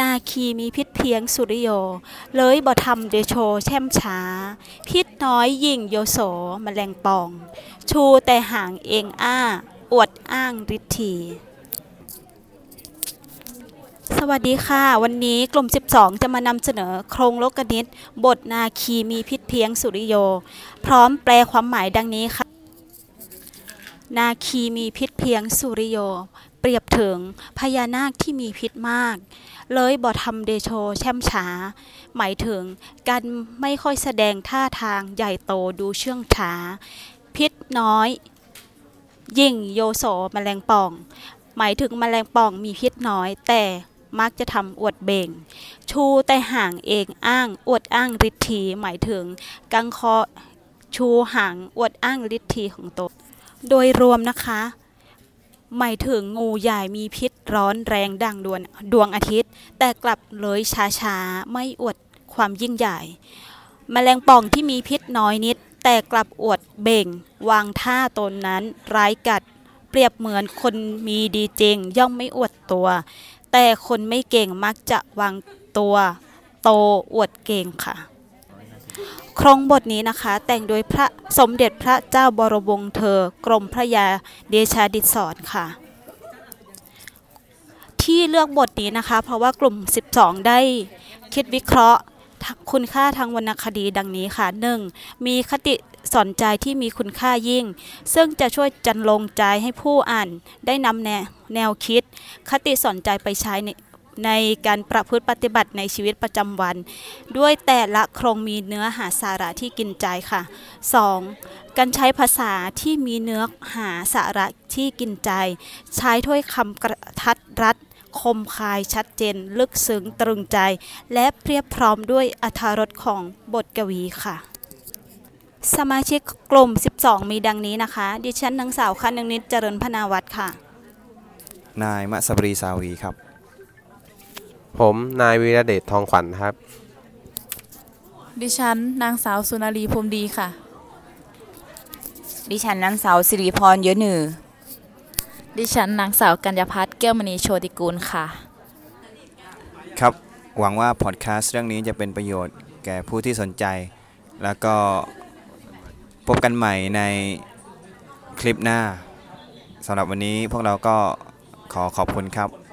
นาคีมีพิษเพียงสุริโย เลยบ่ทำเดโชแช่มช้า พิษน้อยยิ่งโยโสมแมลงปอง ชูแต่ห่างเองอ้า อวดอ้างฤทธีสวัสดีค่ะ วันนี้กลุ่ม 12 จะมานำเสนอโครงโลกนิตบทนาคีมีพิษเพียงสุริโย พร้อมแปลความหมายดังนี้ค่ะ นาคีมีพิษเพียงสุริโย เปรียบถึงพญานาคที่มีพิษมาก เลยบ่ทำเดโชแช่มช้า หมายถึงการไม่ค่อยแสดงท่าทางใหญ่โตดูเชื่องช้า พิษน้อย ยิ่งโยโสแมลงป่อง หมายถึงแมลงป่องมีพิษน้อย แต่มักจะทำอวดเบ่ง ชูแต่ห่างเองอ้างอวดอ้างฤทธีหมายถึงกังคอชูห่างอวดอ้างฤทธีของตน โดยรวมนะคะ หมายถึงงูใหญ่มีพิษร้อนแรงดังดวงดวงอาทิตย์ แต่กลับเลยช้าๆ ไม่อวดความยิ่งใหญ่แมลงป่องที่มีพิษน้อยนิด แต่กลับอวดเบ่ง วางท่าตนนั้น ร้ายกัด เปรียบเหมือนคนมีดีจริงย่อมไม่อวดตัว แต่คนไม่เก่งมักจะวางตัว โตอวดเก่งค่ะ ครงบทนี้นะคะ แต่งโดยพระสมเด็จพระเจ้าบรมวงศ์เธอ กรมพระยาเดชาดิศรค่ะ ที่เลือกบทนี้นะคะ เพราะว่ากลุ่ม 12 ได้คิดวิเคราะห์คุณค่าทางวรรณคดีดังนี้ค่ะ 1. มีคติสอนใจที่มีคุณค่ายิ่ง ซึ่งจะช่วยจันลงใจให้ผู้อ่านได้นำแนวแนวคิด คติสอนใจไปใช้ใน ในการประพฤติปฏิบัติในชีวิตประจำวัน ด้วยแต่ละโครงมีเนื้อหาสาระที่กินใจค่ะ 2. การใช้ภาษาที่มีเนื้อหาสาระที่กินใจ ใช้ถ้อยคำกระทัดรัดคมคายชัดเจน ลึกซึ้งตรึงใจ และเพียบพร้อมด้วยอรรถรสของบทกวีค่ะ สมาชิกกลุ่ม 12 มีดังนี้นะคะ ดิฉันนางสาวคันนึงนิดเจริญพนาวัตรค่ะ นายมะสบรีสาวีครับ ผมนายวีระเดชทองขวัญครับ ดิฉันนางสาวสุนารีพรหมดีค่ะ ดิฉันนางสาวสิริพรเยอะหนือ ดิฉันนางสาวกัญญาพัฒน์แก้วมณีโชติกูลค่ะ ครับ หวังว่าพอดแคสต์เรื่องนี้จะเป็นประโยชน์แก่ผู้ที่สนใจ แล้วก็พบกันใหม่ในคลิปหน้าสำหรับวันนี้พวกเราก็ขอขอบคุณครับ